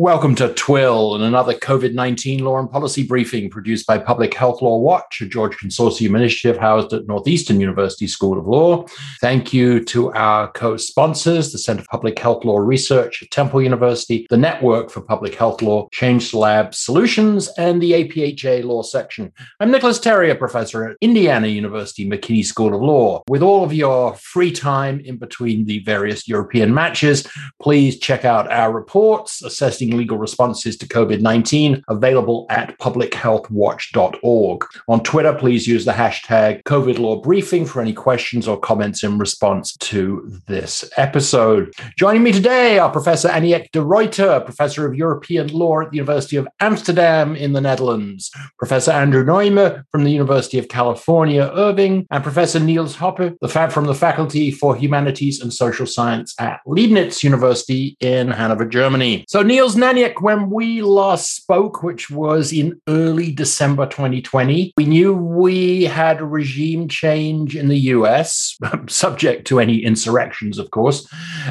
Welcome to TWIL and another COVID 19 law and policy briefing produced by Public Health Law Watch, a George Consortium initiative housed at Northeastern University School of Law. Thank you to our co sponsors, the Center for Public Health Law Research at Temple University, the Network for Public Health Law, Change Lab Solutions, and the APHA Law Section. I'm Nicolas Terry, professor at Indiana University McKinney School of Law. With all of your free time in between the various European matches, please check out our reports assessing legal responses to COVID 19 available at publichealthwatch.org. On Twitter, please use the hashtag COVID Law Briefing for any questions or comments in response to this episode. Joining me today are Professor Anniek de Ruijter, Professor of European Law at the University of Amsterdam in the Netherlands, Professor Andrew Noymer from the University of California, Irvine, and Professor Nils Hoppe the fab from the Faculty for Humanities and Social Science at Leibniz University in Hanover, Germany. So, Niels, Anniek, when we last spoke, which was in early December 2020, we knew we had a regime change in the US, subject to any insurrections, of course,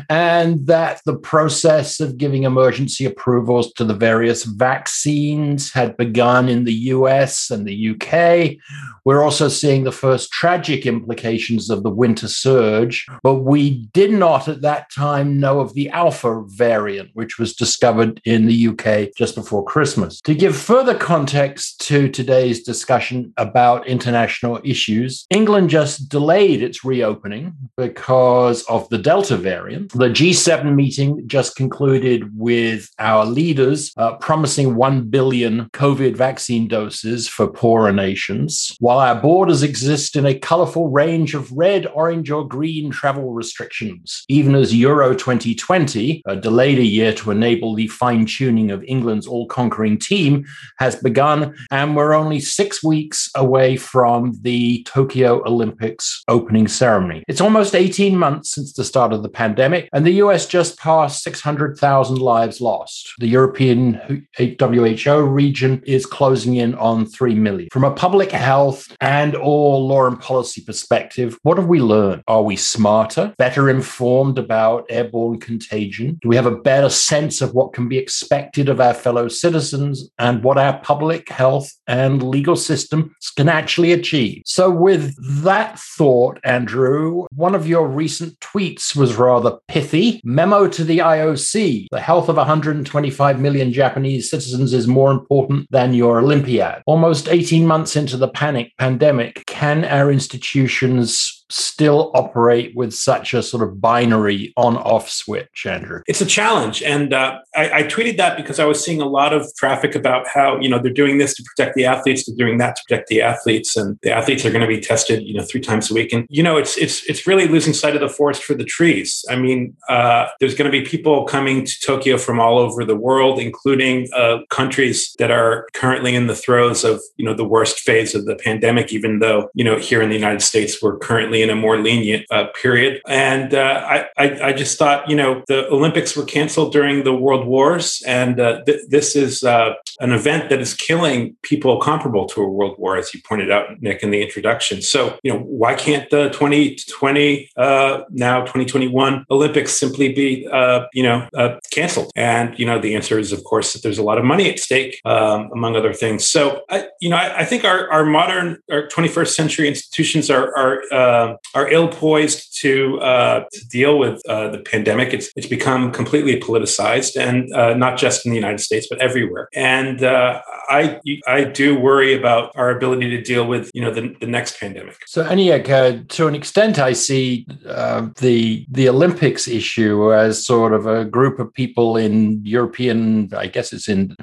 and that the process of giving emergency approvals to the various vaccines had begun in the US and the UK. We're also seeing the first tragic implications of the winter surge, but we did not at that time know of the Alpha variant, which was discovered in the UK just before Christmas. To give further context to today's discussion about international issues, England just delayed its reopening because of the Delta variant. The G7 meeting just concluded with our leaders uh, promising 1 billion COVID vaccine doses for poorer nations, while our borders exist in a colorful range of red, orange, or green travel restrictions, even as Euro 2020 uh, delayed a year to enable the fine tuning of England's all conquering team has begun, and we're only six weeks away from the Tokyo Olympics opening ceremony. It's almost 18 months since the start of the pandemic, and the US just passed 600,000 lives lost. The European WHO region is closing in on 3 million. From a public health and or law and policy perspective, what have we learned? Are we smarter, better informed about airborne contagion? Do we have a better sense of what can be expected of our fellow citizens and what our public health and legal systems can actually achieve. So, with that thought, Andrew, one of your recent tweets was rather pithy. Memo to the IOC the health of 125 million Japanese citizens is more important than your Olympiad. Almost 18 months into the panic pandemic, can our institutions still operate with such a sort of binary on off switch, Andrew? It's a challenge. And uh, I, I, tweeted that because I was seeing a lot of traffic about how, you know, they're doing this to protect the athletes, they're doing that to protect the athletes, and the athletes are going to be tested, you know, three times a week. And, you know, it's it's it's really losing sight of the forest for the trees. I mean, uh, there's going to be people coming to Tokyo from all over the world, including uh, countries that are currently in the throes of, you know, the worst phase of the pandemic, even though, you know, here in the United States, we're currently in a more lenient uh, period. And uh, I, I, I, just thought, you know, the Olympics were canceled during the world wars, and uh, th- this is uh, an event that is killing people comparable to a world war, as you pointed out, Nick, in the introduction. So, you know, why can't the 2020 uh, now 2021 Olympics simply be, uh, you know, canceled? And you know, the answer is, of course, that there's a lot of money at stake, um, among other things. So, I, you know, I, I think our, our modern, our 21st century institutions are are are ill poised to, uh, to deal with uh, the pandemic. It's it's become completely politicized, and uh, not just in the United States, but everywhere. And uh, I I do worry about our ability to deal with you know the, the next pandemic. So, Anniek, uh, to an extent, I see the the Olympics issue as sort of a group of people in European, I guess it's in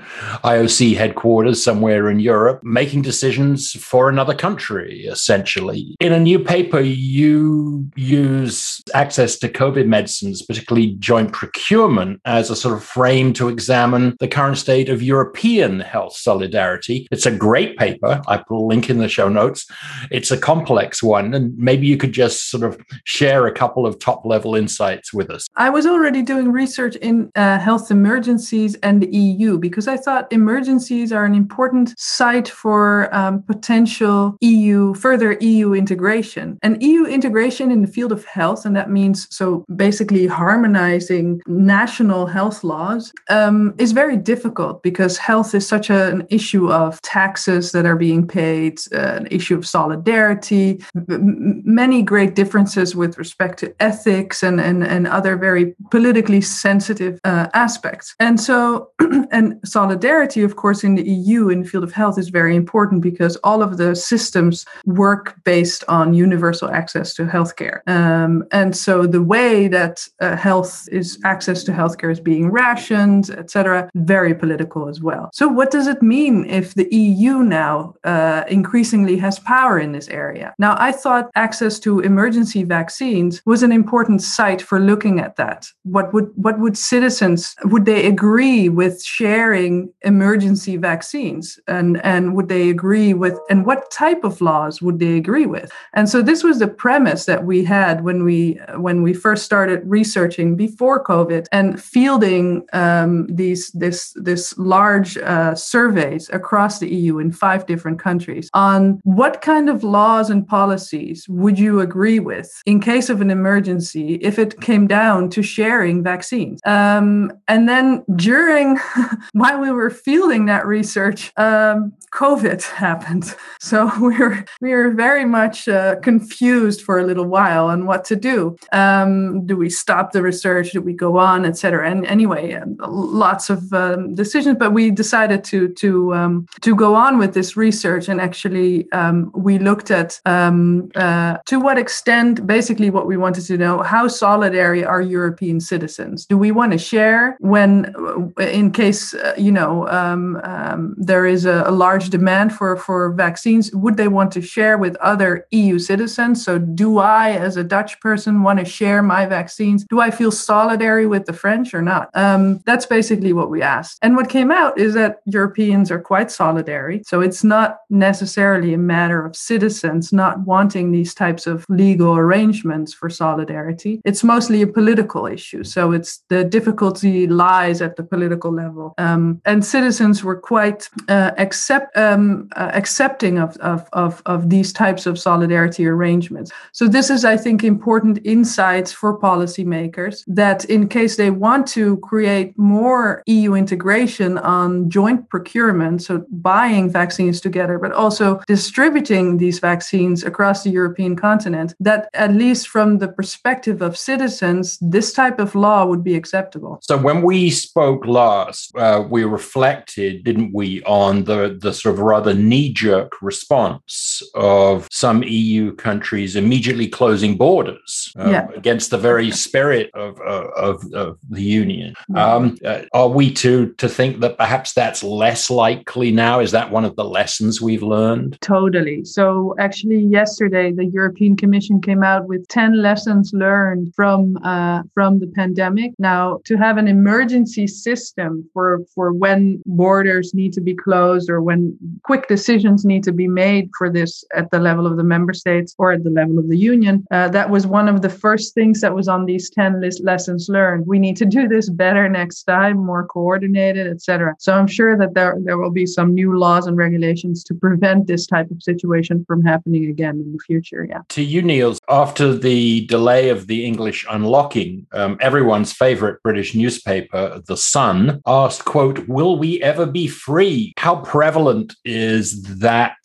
IOC headquarters somewhere in Europe, making decisions for another country, essentially. In a new paper, you use access to COVID medicines, particularly joint procurement, as a sort of frame to examine the current state of European health solidarity. It's a great paper. I put a link in the show notes. It's a complex one, and maybe you could just sort of share a couple of top level insights with us. I was already doing research in uh, health emergencies and the EU because I thought emergencies are an important site for um, potential EU, further EU integration. And EU integration in the field of health, and that means so basically harmonizing national health laws, um, is very difficult because health is such a, an issue of taxes that are being paid, uh, an issue of solidarity, m- many great differences with respect to ethics and, and, and other very politically sensitive uh, aspects. And so, and solidarity, of course, in the EU in the field of health is very important because all of the systems work based on universal access to healthcare. Um, and so the way that uh, health is access to healthcare is being rationed, etc., very political as well. So what does it mean if the EU now uh, increasingly has power in this area? Now, I thought access to emergency vaccines was an important site for looking at that. What would what would citizens would they agree with sharing emergency vaccines, and and would they agree with and what type of laws would they agree with? And so this was the premise that we had when we when we first started researching before COVID and fielding um, these this this large uh, surveys across the EU in five different countries on what kind of laws and policies would you agree with in case of an emergency if it came down to sharing vaccines. Um, and then during while we were fielding that research, um, COVID happened. So we were we were very much uh, confused for a little while on what to do. Um, do we stop the research? Do we go on, etc. And anyway, uh, lots of um, decisions, but we decided to to um, to go on with this research. And actually, um, we looked at um, uh, to what extent, basically, what we wanted to know: how solidary are European citizens? Do we want to share when, uh, in case uh, you know um, there is a, a large demand for for vaccines? Would they want to share with other EU citizens? So, do I, as a Dutch person, want to share my vaccines? Do I feel solidary with the French or not? Um, that's basically what we asked. And what came out is that Europeans are quite solidary. So, it's not necessarily a matter of citizens not wanting these types of legal arrangements for solidarity. It's mostly a political issue. So, it's the difficulty lies at the political level. Um, and citizens were quite uh, accept, um, uh, accepting of, of, of, of these types of solidarity arrangements. So this is, I think, important insights for policymakers that in case they want to create more EU integration on joint procurement, so buying vaccines together, but also distributing these vaccines across the European continent, that at least from the perspective of citizens, this type of law would be acceptable. So when we spoke last, uh, we reflected, didn't we, on the, the sort of rather knee jerk response of some EU countries immediately closing borders uh, yeah. against the very spirit of, of, of, the union. Um, uh, are we to, to think that perhaps that's less likely now? Is that one of the lessons we've learned? Totally. So, actually, yesterday, the European Commission came out with 10 lessons learned from, uh, from the pandemic. Now, to have an emergency system for, for when borders need to be closed or when quick decisions need to be made for this at the level of the member states or at the level of the union. Uh, that was one of the first things that was on these 10 list lessons learned. We need to do this better next time, more coordinated, etc. So I'm sure that there, there will be some new laws and regulations to prevent this type of situation from happening again in the future. Yeah. To you, Nils, after the delay of the English unlocking, um, everyone's favorite British newspaper, The Sun, asked, quote, will we ever be free? How prevalent is that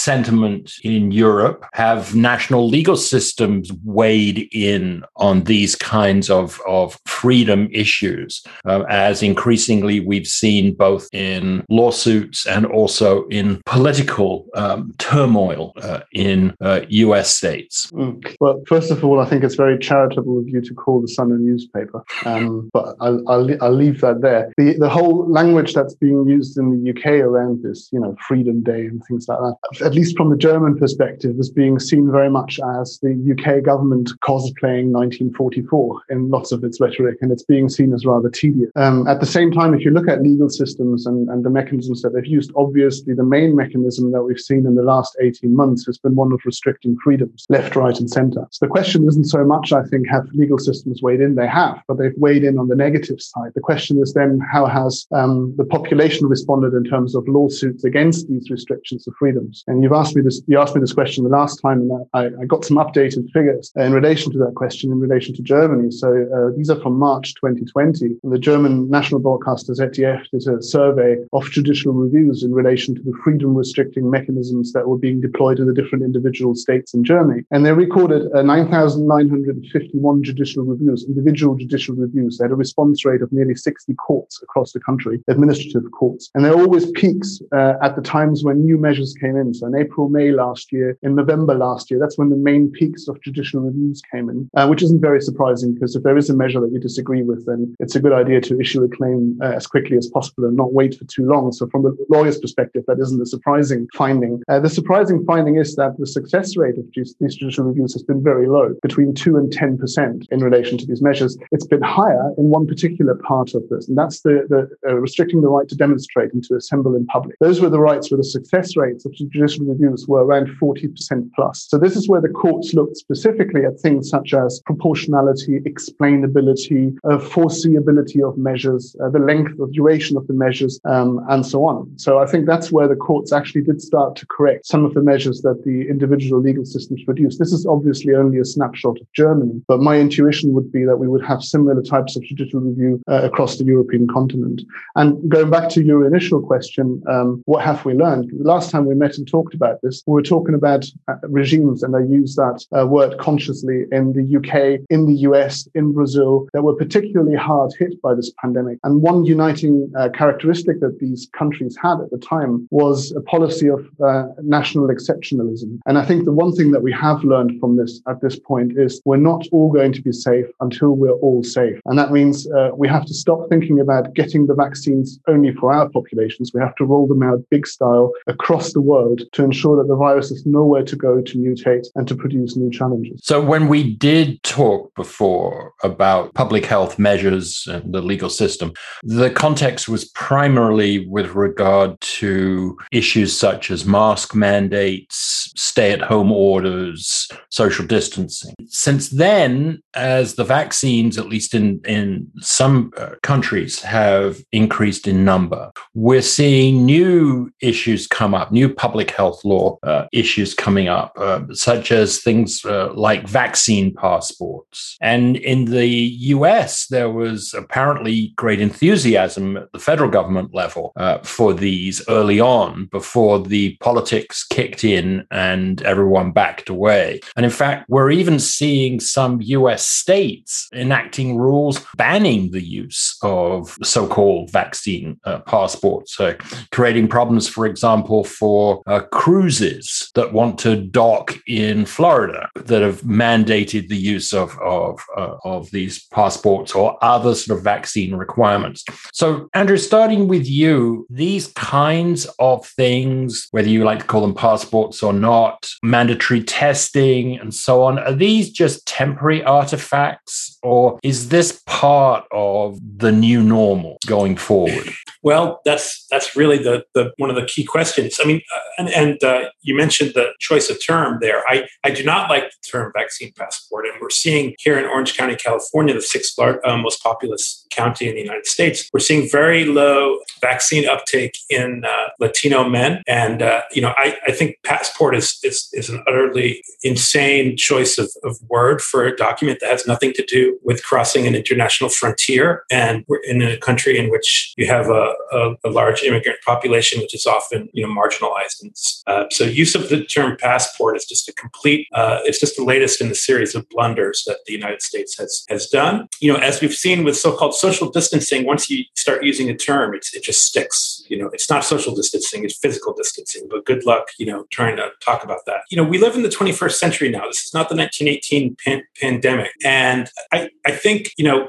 sentiment in Europe? Have national legal systems weighed in on these kinds of, of freedom issues, uh, as increasingly we've seen both in lawsuits and also in political um, turmoil uh, in uh, US states? Mm. Well, first of all, I think it's very charitable of you to call the Sun a newspaper, um, but I'll, I'll, I'll, leave that there. The, the whole language that's being used in the UK around this, you know, Freedom Day and things like that, at least from the German perspective, is being seen very much as the UK government cosplaying 1944 in lots of its rhetoric, and it's being seen as rather tedious. Um, at the same time, if you look at legal systems and, and the mechanisms that they've used, obviously the main mechanism that we've seen in the last 18 months has been one of restricting freedoms, left, right, and center. So the question isn't so much, I think, have legal systems weighed in? They have, but they've weighed in on the negative side. The question is then, how has um, the population responded in terms of lawsuits against these restrictions of freedoms? And And you've asked me this, you asked me this question the last time, and I, I got some updated figures in relation to that question in relation to Germany. So uh, these are from March 2020. And the German national broadcaster ZDF did a survey of judicial reviews in relation to the freedom restricting mechanisms that were being deployed in the different individual states in Germany. And they recorded uh, 9,951 judicial reviews, individual judicial reviews. They had a response rate of nearly 60 courts across the country, administrative courts. And there are always peaks uh, at the times when new measures came in. So in April, May last year, in November last year, that's when the main peaks of judicial reviews came in, uh, which isn't very surprising because if there is a measure that you disagree with, then it's a good idea to issue a claim uh, as quickly as possible and not wait for too long. So from the lawyer's perspective, that isn't a surprising finding. Uh, the surprising finding is that the success rate of these judicial reviews has been very low, between 2 and 10% in relation to these measures. It's been higher in one particular part of this, and that's the, the uh, restricting the right to demonstrate and to assemble in public. Those were the rights where the success rates of judicial reviews were around 40% plus. So this is where the courts looked specifically at things such as proportionality, explainability, uh, foreseeability of measures, uh, the length of duration of the measures, um, and so on. So I think that's where the courts actually did start to correct some of the measures that the individual legal systems produced. This is obviously only a snapshot of Germany, but my intuition would be that we would have similar types of judicial review uh, across the European continent. And going back to your initial question, um, what have we learned? Last time we met and talked about this, we were talking about uh, regimes, and I use that uh, word consciously in the UK, in the US, in Brazil, that were particularly hard hit by this pandemic. And one uniting uh, characteristic that these countries had at the time was a policy of uh, national exceptionalism. And I think the one thing that we have learned from this at this point is we're not all going to be safe until we're all safe. And that means uh, we have to stop thinking about getting the vaccines only for our populations. We have to roll them out big style across the world to ensure that the virus has nowhere to go to mutate and to produce new challenges. So, when we did talk before about public health measures and the legal system, the context was primarily with regard to issues such as mask mandates, stay at home orders, social distancing. Since then, as the vaccines, at least in, in some uh, countries, have increased in number, we're seeing new issues come up, new public health law uh, issues coming up, uh, such as things uh, like vaccine passports. And in the US, there was apparently great enthusiasm at the federal government level uh, for these early on before the politics kicked in and everyone backed away. And in fact, we're even seeing some US states enacting rules banning the use of so called vaccine uh, passports, so creating problems, for example, for uh, cruises that want to dock in Florida that have mandated the use of, of, uh, of these passports or other sort of vaccine requirements. So, Andrew, starting with you, these kinds of things, whether you like to call them passports or not, mandatory testing and so on, are these just temporary artifacts or is this part of the new normal going forward? Well, that's that's really the, the one of the key questions. I mean, uh, and, and uh, you mentioned the choice of term there. I, I do not like the term vaccine passport, and we're seeing here in Orange County, California, the sixth uh, most populous county in the United States, we're seeing very low vaccine uptake in uh, Latino men, and uh, you know, I, I think passport is, is is an utterly insane choice of, of word for a document that has nothing to do with crossing an international frontier, and we're in a country in which you have a a, a, large immigrant population, which is often you know marginalized. And uh, so, use of the term passport is just a complete. Uh, it's just the latest in the series of blunders that the United States has has done. You know, as we've seen with so-called social distancing, once you start using a term, it just sticks. You know, it's not social distancing; it's physical distancing. But good luck, you know, trying to talk about that. You know, we live in the 21st century now. This is not the 1918 pan- pandemic, and I I think you know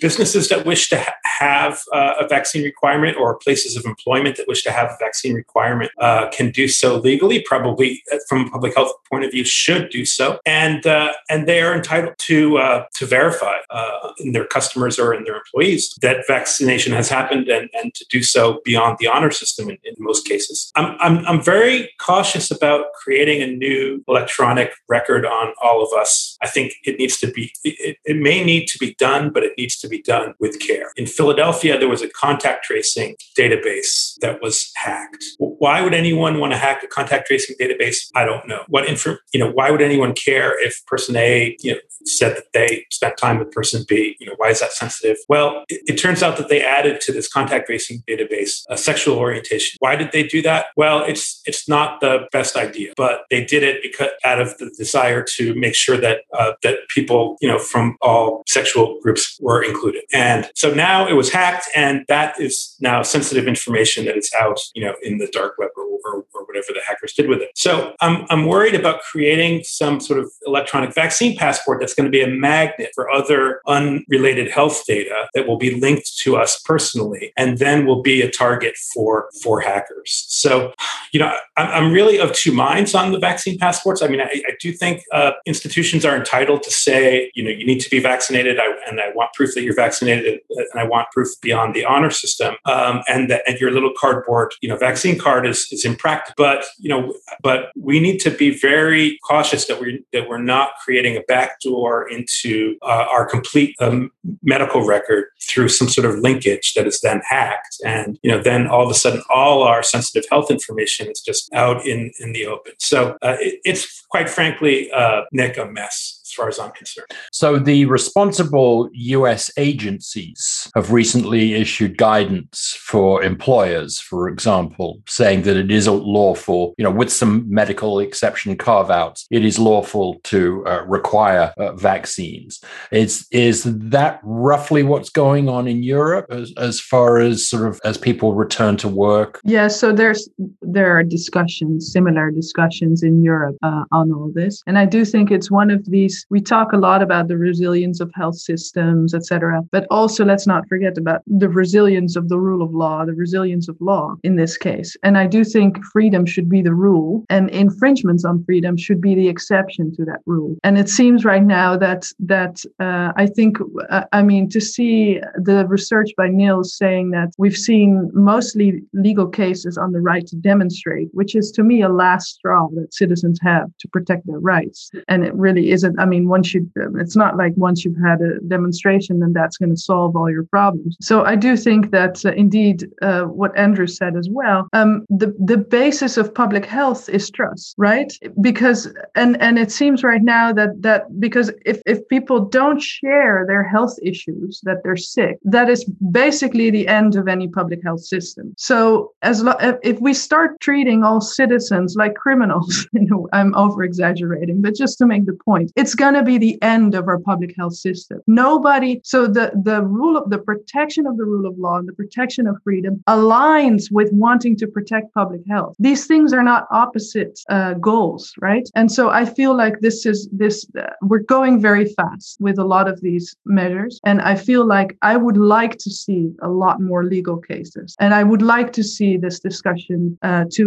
businesses that wish to ha- have uh, a vaccine requirement or places of employment that wish to have a vaccine requirement uh, can do so legally. Probably, uh, from a public health point of view, should do so, and uh, and they are entitled to uh, to verify uh, in their customers or in their employees that vaccination has happened, and, and to do so beyond the honor system in, in most cases. I'm, I'm I'm very cautious about creating a new electronic record on all of us. I think it needs to be it, it may need to be done, but it needs to be done with care. In Philadelphia, there was a contact tracing database that was hacked. Why would anyone want to hack a contact tracing database? I don't know. What info, you know, why would anyone care if person A, you know, said that they spent time with person B? You know, why is that sensitive? Well, it, it turns out that they added to this contact tracing database a sexual orientation. Why did they do that? Well, it's it's not the best idea, but they did it because out of the desire to make sure that uh, that people, you know, from all sexual groups were included. And so now it was hacked, and that is now sensitive information that is out, you know, in the dark web or, or, or whatever the hackers did with it. So I'm I'm worried about creating some sort of electronic vaccine passport that's going to be a magnet for other unrelated health data that will be linked to us personally, and then will be a target for for hackers. So, you know, I'm, really of two minds on the vaccine passports. I mean, I, I do think uh, institutions are entitled to say, you know, you need to be vaccinated, I, and I want proof that you're vaccinated, and I want proof beyond the honor system, um, and that and your little cardboard, you know, vaccine card is is impractical. But you know, but we need to be very cautious that we that we're not creating a backdoor into uh, our complete um, medical record through some sort of linkage that is then hacked, and you know, then all of a sudden, all our sensitive health information is just out in in the open. So uh, it, it's quite frankly, uh, Nick, a mess far as I'm concerned. So, the responsible US agencies have recently issued guidance for employers, for example, saying that it is lawful, you know, with some medical exception carve outs, it is lawful to uh, require uh, vaccines. Is, is that roughly what's going on in Europe as, as far as sort of as people return to work? Yeah, so there's there are discussions, similar discussions in Europe uh, on all this. And I do think it's one of these we talk a lot about the resilience of health systems, etc. But also, let's not forget about the resilience of the rule of law, the resilience of law in this case. And I do think freedom should be the rule, and infringements on freedom should be the exception to that rule. And it seems right now that that uh, I think, uh, I mean, to see the research by Nils saying that we've seen mostly legal cases on the right to demonstrate, which is to me a last straw that citizens have to protect their rights. And it really isn't. I mean mean, once you, it's not like once you've had a demonstration, then that's going to solve all your problems. So I do think that uh, indeed, uh, what Andrew said as well, um, the the basis of public health is trust, right? Because and and it seems right now that that because if if people don't share their health issues, that they're sick, that is basically the end of any public health system. So as lo- if we start treating all citizens like criminals, you know, I'm over exaggerating, but just to make the point, it's going to be the end of our public health system. Nobody, so the, the rule of the protection of the rule of law and the protection of freedom aligns with wanting to protect public health. These things are not opposite uh, goals, right? And so I feel like this is this, uh, we're going very fast with a lot of these measures. And I feel like I would like to see a lot more legal cases. And I would like to see this discussion uh, to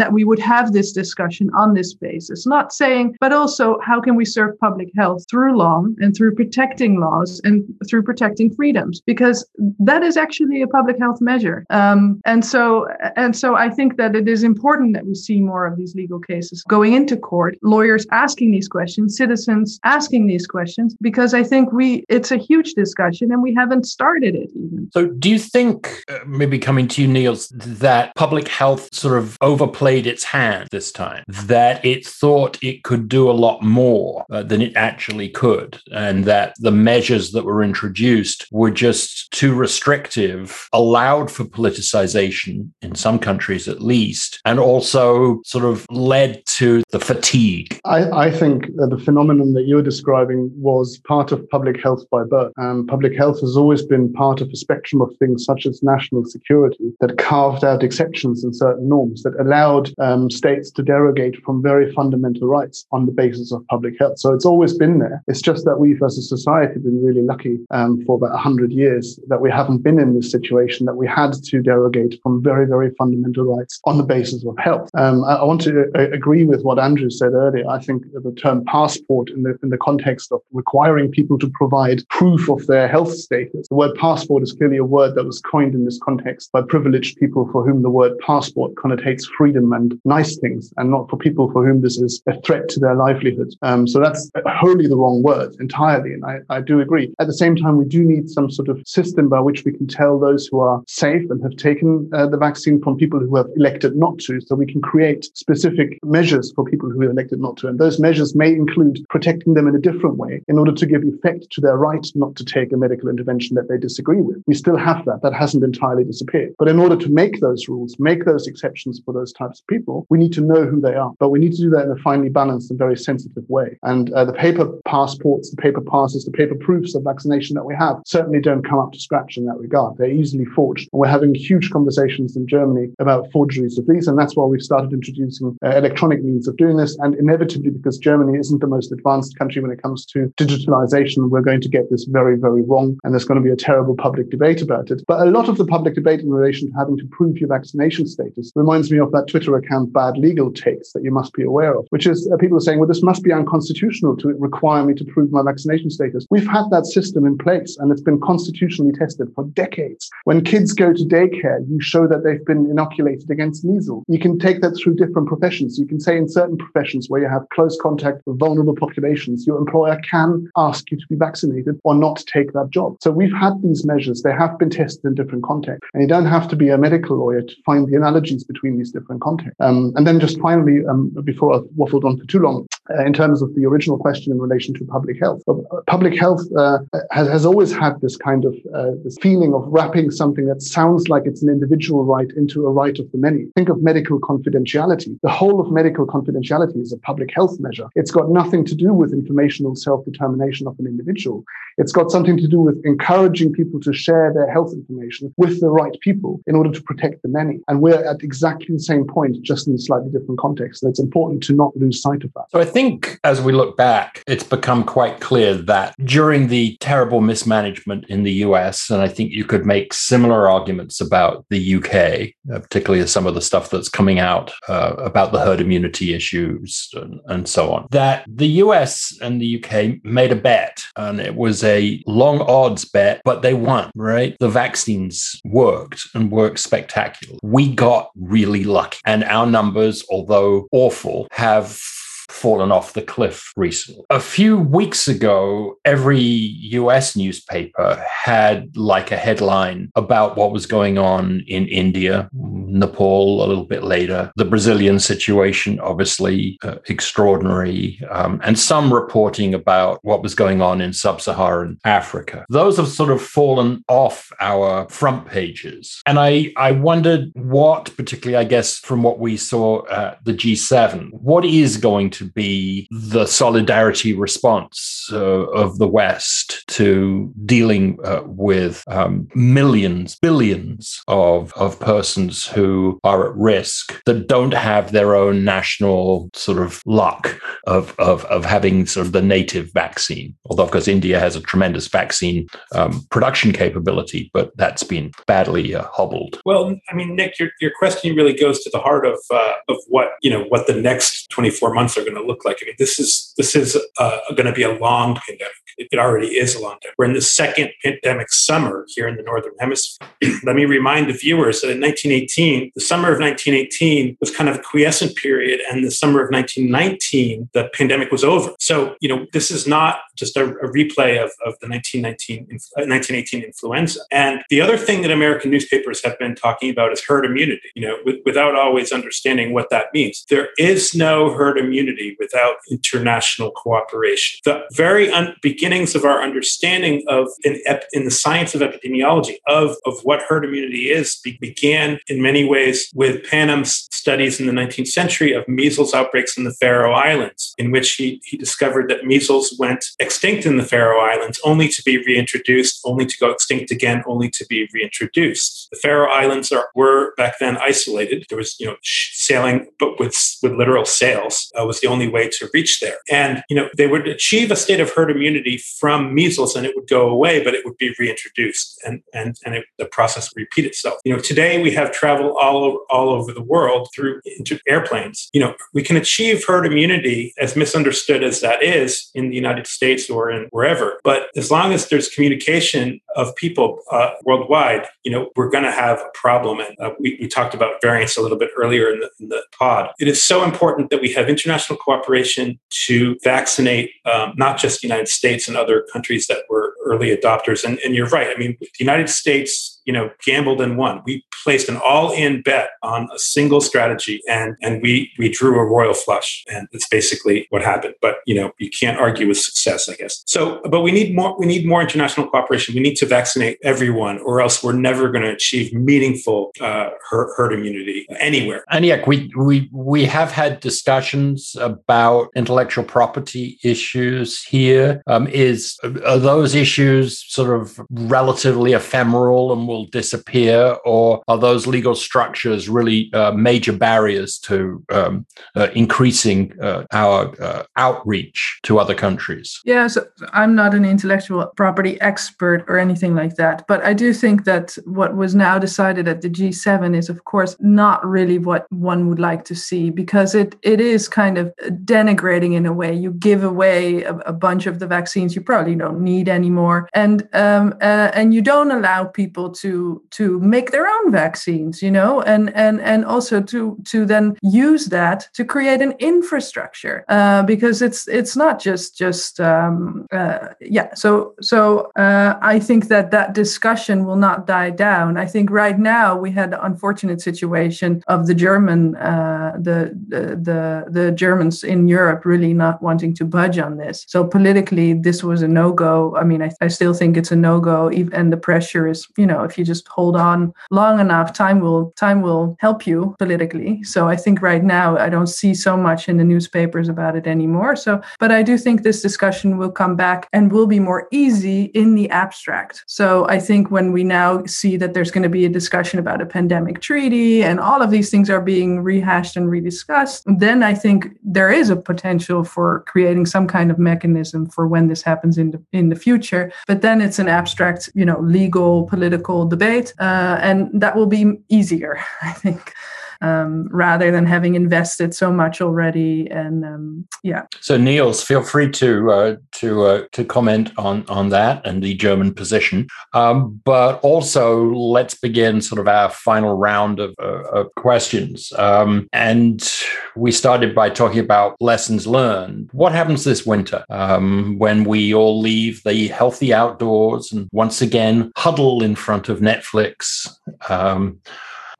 that we would have this discussion on this basis, not saying, but also how can we serve public public health through law and through protecting laws and through protecting freedoms, because that is actually a public health measure. Um, and so, and so, I think that it is important that we see more of these legal cases going into court, lawyers asking these questions, citizens asking these questions, because I think we it's a huge discussion and we haven't started it even. So, do you think, uh, maybe coming to you, Nils, that public health sort of overplayed its hand this time? That it thought it could do a lot more uh, than it actually could, and that the measures that were introduced were just too restrictive, allowed for politicization in some countries at least, and also sort of led to the fatigue. I, I think the phenomenon that you're describing was part of public health by birth. Um, public health has always been part of a spectrum of things such as national security that carved out exceptions and certain norms that allowed um, states to derogate from very fundamental rights on the basis of public health. So it's always always been there. It's just that we've, as a society, been really lucky um, for about 100 years that we haven't been in this situation that we had to derogate from very, very fundamental rights on the basis of health. Um, I, I, want to uh, agree with what Andrew said earlier. I think the term passport in the, in the context of requiring people to provide proof of their health status, the word passport is clearly a word that was coined in this context by privileged people for whom the word passport connotates freedom and nice things, and not for people for whom this is a threat to their livelihood. Um, so that's wholly the wrong words entirely. And I, I do agree. At the same time, we do need some sort of system by which we can tell those who are safe and have taken uh, the vaccine from people who have elected not to. So we can create specific measures for people who have elected not to. And those measures may include protecting them in a different way in order to give effect to their right not to take a medical intervention that they disagree with. We still have that. That hasn't entirely disappeared. But in order to make those rules, make those exceptions for those types of people, we need to know who they are. But we need to do that in a finely balanced and very sensitive way. And uh, the paper passports, the paper passes, the paper proofs of vaccination that we have certainly don't come up to scratch in that regard. They're easily forged. And we're having huge conversations in Germany about forgeries of these. And that's why we've started introducing uh, electronic means of doing this. And inevitably, because Germany isn't the most advanced country when it comes to digitalization, we're going to get this very, very wrong. And there's going to be a terrible public debate about it. But a lot of the public debate in relation to having to prove your vaccination status reminds me of that Twitter account, Bad Legal Takes, that you must be aware of, which is uh, people are saying, well, this must be unconstitutional to require me to prove my vaccination status. We've had that system in place and it's been constitutionally tested for decades. When kids go to daycare, you show that they've been inoculated against measles. You can take that through different professions. You can say in certain professions where you have close contact with vulnerable populations, your employer can ask you to be vaccinated or not take that job. So we've had these measures. They have been tested in different contexts. And you don't have to be a medical lawyer to find the analogies between these different contexts. Um, and then just finally, um, before I've waffled on for too long, in terms of the original question in relation to public health, uh, public health uh, has, has always had this kind of uh, this feeling of wrapping something that sounds like it's an individual right into a right of the many. Think of medical confidentiality. The whole of medical confidentiality is a public health measure. It's got nothing to do with informational self-determination of an individual. It's got something to do with encouraging people to share their health information with the right people in order to protect the many. And we're at exactly the same point, just in a slightly different context. It's important to not lose sight of that. So I think as we look back, it's become quite clear that during the terrible mismanagement in the US, and I think you could make similar arguments about the UK, uh, particularly some of the stuff that's coming out uh, about the herd immunity issues and, and so on, that the US and the UK made a bet, and it was a long odds bet, but they won, right? The vaccines worked and worked spectacularly. We got really lucky, and our numbers, although awful, have fallen off the cliff recently. A few weeks ago, every US newspaper had like a headline about what was going on in India, Nepal a little bit later, the Brazilian situation, obviously uh, extraordinary, um, and some reporting about what was going on in sub Saharan Africa. Those have sort of fallen off our front pages. And I, I wondered what, particularly, I guess, from what we saw at the G7, what is going to be the solidarity response uh, of the West to dealing uh, with um, millions, billions of, of persons who are at risk that don't have their own national sort of luck of, of, of having sort of the native vaccine. Although, of course, India has a tremendous vaccine um, production capability, but that's been badly uh, hobbled. Well, I mean, Nick, your, your question really goes to the heart of, uh, of what, you know, what the next 24 months are going to look like. I mean, this is, this is uh, going to be a long pandemic. It already is a long time. We're in the second pandemic summer here in the Northern Hemisphere. Let me remind the viewers that in 1918, the summer of 1918 was kind of a quiescent period, and the summer of 1919, the pandemic was over. So, you know, this is not just a, a replay of, of the 1919, 1918 uh, influenza. And the other thing that American newspapers have been talking about is herd immunity, you know, with, without always understanding what that means. There is no herd immunity without international cooperation. The very un- beginnings of our understanding of in, ep- in the science of epidemiology of, of what herd immunity is be- began in many ways with Panum's studies in the 19th century of measles outbreaks in the Faroe Islands, in which he, he discovered that measles went extinct in the Faroe Islands only to be reintroduced, only to go extinct again, only to be reintroduced. The Faroe Islands are, were back then isolated. There was, you know, sailing, but with, with literal sails uh, was the only way to reach there. And, you know, they would achieve a state of herd immunity from measles and it would go away, but it would be reintroduced and, and, and it, the process would repeat itself. You know, today we have travel all over, all over the world through airplanes. You know, we can achieve herd immunity, as misunderstood as that is, in the United States or in wherever. But as long as there's communication of people uh, worldwide, you know, we're going to have a problem. And uh, we, we, talked about variants a little bit earlier in the, in the, pod. It is so important that we have international cooperation to vaccinate um, not just the United States and other countries that were early adopters. And, and you're right. I mean, the United States you know, gambled and won. We placed an all-in bet on a single strategy, and and we we drew a royal flush, and it's basically what happened. But you know, you can't argue with success, I guess. So, but we need more. We need more international cooperation. We need to vaccinate everyone, or else we're never going to achieve meaningful uh, herd, herd immunity anywhere. And yeah, we we we have had discussions about intellectual property issues here. Um, is are those issues sort of relatively ephemeral and will will disappear, or are those legal structures really uh, major barriers to um, uh, increasing uh, our uh, outreach to other countries? Yeah, so I'm not an intellectual property expert or anything like that, but I do think that what was now decided at the G7 is, of course, not really what one would like to see because it it is kind of denigrating in a way. You give away a, a bunch of the vaccines you probably don't need anymore, and um, uh, and you don't allow people to to to make their own vaccines you know and and and also to to then use that to create an infrastructure uh, because it's it's not just just um, uh, yeah. So so uh, I think that that discussion will not die down. I think right now we had the unfortunate situation of the German uh, the, the the Germans in Europe really not wanting to budge on this. So politically this was a no go I mean I, I still think it's a no go and the pressure is you know if you just hold on long enough, time will time will help you politically. So I think right now I don't see so much in the newspapers about it anymore. So, but I do think this discussion will come back and will be more easy in the abstract. So I think when we now see that there's going to be a discussion about a pandemic treaty and all of these things are being rehashed and rediscussed, then I think there is a potential for creating some kind of mechanism for when this happens in the in the future. But then it's an abstract, you know, legal, political debate, uh, and that will be easier, I think um, rather than having invested so much already. And um, yeah. So Nils, feel free to uh, to uh, to comment on on that and the German position. Um, but also, let's begin sort of our final round of, uh, of questions. Um, and we started by talking about lessons learned. What happens this winter um, when we all leave the healthy outdoors and once again huddle in front of Netflix?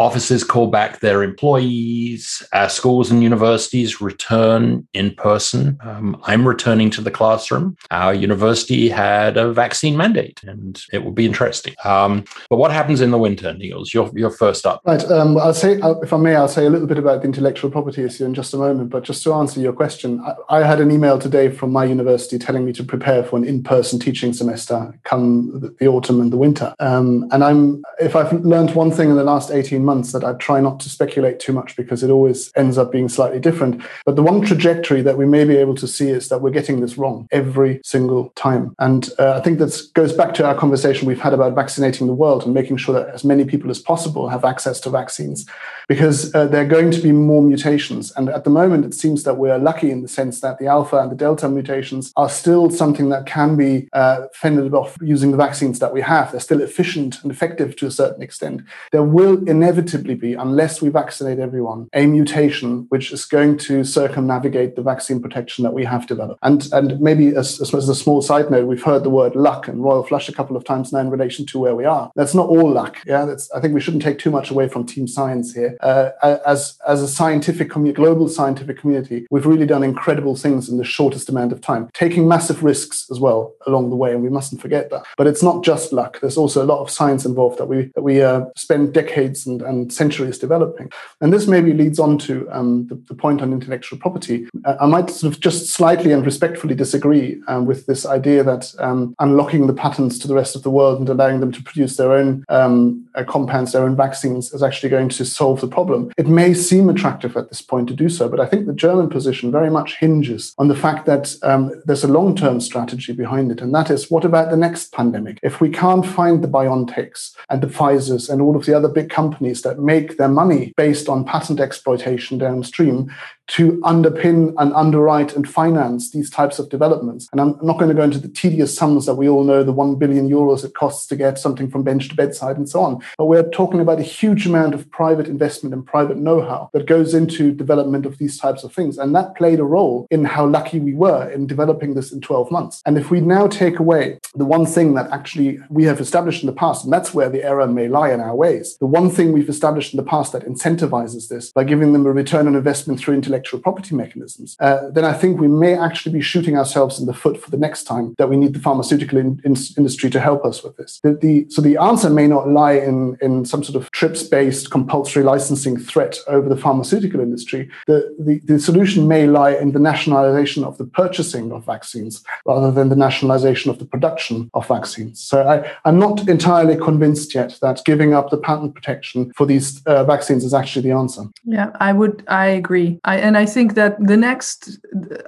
Offices call back their employees. Our schools and universities return in person. Um, I'm returning to the classroom. Our university had a vaccine mandate, and it will be interesting. Um, but what happens in the winter, Nils? You're, you're first up. Right. Um, I'll say, uh, if I may, I'll say a little bit about the intellectual property issue in just a moment. But just to answer your question, I, I had an email today from my university telling me to prepare for an in-person teaching semester come the, the autumn and the winter. Um, and I'm, if I've learned one thing in the last 18 months that I try not to speculate too much because it always ends up being slightly different. But the one trajectory that we may be able to see is that we're getting this wrong every single time. And uh, I think that goes back to our conversation we've had about vaccinating the world and making sure that as many people as possible have access to vaccines because uh, there are going to be more mutations. And at the moment, it seems that we're lucky in the sense that the alpha and the delta mutations are still something that can be uh, fended off using the vaccines that we have. They're still efficient and effective to a certain extent. There will inevitably be, unless we vaccinate everyone, a mutation which is going to circumnavigate the vaccine protection that we have developed. And, and maybe as, as a small side note, we've heard the word luck and royal flush a couple of times now in relation to where we are. That's not all luck. Yeah, that's, I think we shouldn't take too much away from team science here uh, as as a scientific community, global scientific community, we've really done incredible things in the shortest amount of time, taking massive risks as well along the way, and we mustn't forget that. But it's not just luck. There's also a lot of science involved that we that we uh, spend decades and, and centuries developing. And this maybe leads on to um, the, the, point on intellectual property. Uh, I might sort of just slightly and respectfully disagree um, with this idea that um, unlocking the patents to the rest of the world and allowing them to produce their own um, uh, compounds, their own vaccines, is actually going to solve the a problem. It may seem attractive at this point to do so, but I think the German position very much hinges on the fact that um, there's a long term strategy behind it. And that is what about the next pandemic? If we can't find the BioNTechs and the Pfizers and all of the other big companies that make their money based on patent exploitation downstream, to underpin and underwrite and finance these types of developments. And I'm not going to go into the tedious sums that we all know the 1 billion euros it costs to get something from bench to bedside and so on. But we're talking about a huge amount of private investment and private know how that goes into development of these types of things. And that played a role in how lucky we were in developing this in 12 months. And if we now take away the one thing that actually we have established in the past, and that's where the error may lie in our ways, the one thing we've established in the past that incentivizes this by giving them a return on investment through intellectual intellectual property mechanisms, uh, then I think we may actually be shooting ourselves in the foot for the next time that we need the pharmaceutical in, in, industry to help us with this. The, the, so the answer may not lie in, in some sort of TRIPS-based compulsory licensing threat over the pharmaceutical industry. The, the, the solution may lie in the nationalization of the purchasing of vaccines rather than the nationalization of the production of vaccines. So I, I'm not entirely convinced yet that giving up the patent protection for these uh, vaccines is actually the answer. Yeah, I would. I agree. I, and I think that the next,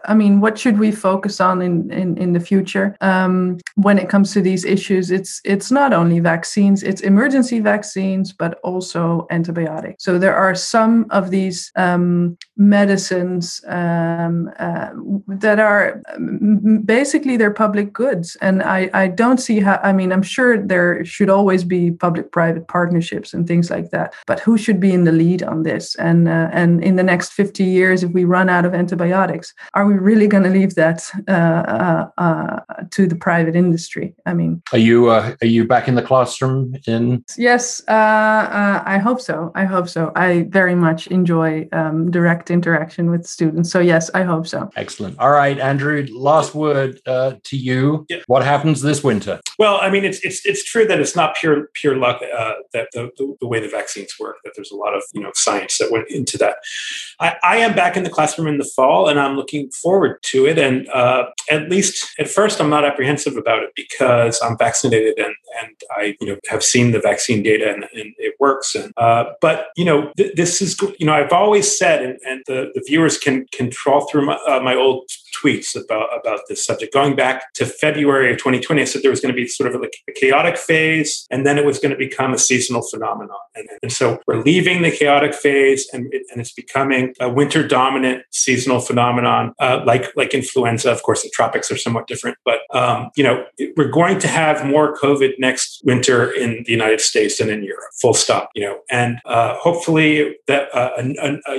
I mean, what should we focus on in in, in the future um, when it comes to these issues? It's it's not only vaccines, it's emergency vaccines, but also antibiotics. So there are some of these um, medicines um, uh, that are basically they're public goods, and I I don't see how. I mean, I'm sure there should always be public-private partnerships and things like that, but who should be in the lead on this? And uh, and in the next 50 years years if we run out of antibiotics. Are we really going to leave that uh, uh, uh, to the private industry? I mean are you uh, are you back in the classroom in? Yes uh, uh, i hope so. I hope so. I very much enjoy um, direct interaction with students. So yes i hope so. Excellent. All right andrew last word to you. Yeah. what happens this winter? Well i mean it's it's it's true that it's not pure pure luck that the, the, the, way the vaccines work that there's a lot of you know science that went into that. I, I am back in the classroom in the fall, and I'm looking forward to it. And uh, at least at first, I'm not apprehensive about it because I'm vaccinated and and I you know have seen the vaccine data and, and it works. And uh, but you know th- this is you know I've always said, and, and the, the viewers can can trawl through my, uh, my old tweets about about this subject. Going back to February of 2020, I said there was going to be sort of like a chaotic phase, and then it was going to become a seasonal phenomenon. And, and so we're leaving the chaotic phase, and, it, and it's becoming a winter dominant seasonal phenomenon, uh, like like influenza. Of course, the tropics are somewhat different, but um, you know we're going to have more COVID next winter in the United States than in Europe. Full stop. You know, and uh, hopefully that uh,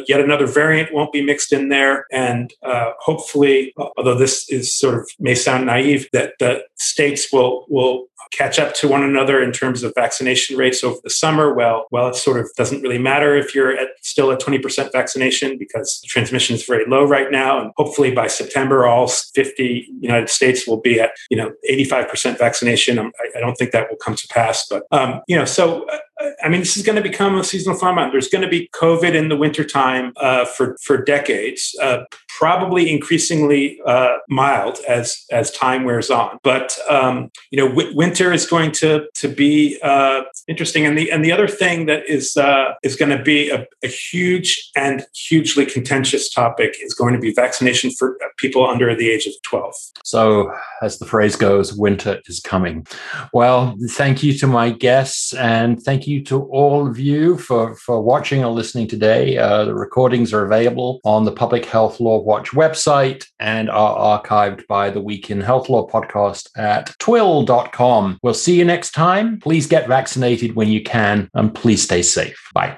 yet another variant won't be mixed in there, and uh, hopefully although this is sort of may sound naive, that the states will will catch up to one another in terms of vaccination rates over the summer. Well, well, it sort of doesn't really matter if you're at still at 20% vaccination because transmission is very low right now. And hopefully by September, all 50 United States will be at, you know, 85% vaccination. I, I don't think that will come to pass, but, um, you know, so uh, I mean, this is going to become a seasonal phenomenon. There's going to be COVID in the wintertime uh, for for decades, uh, probably increasingly uh, mild as as time wears on. But um, you know, w- winter is going to to be uh, interesting. And the and the other thing that is uh, is going to be a, a, huge and hugely contentious topic is going to be vaccination for people under the age of 12. So, as the phrase goes, winter is coming. Well, thank you to my guests, and thank you to all of you for for watching or listening today. Uh, the recordings are available on the Public Health Law Watch website and are archived by the Week in Health Law podcast at twill.com. We'll see you next time. Please get vaccinated when you can and please stay safe. Bye.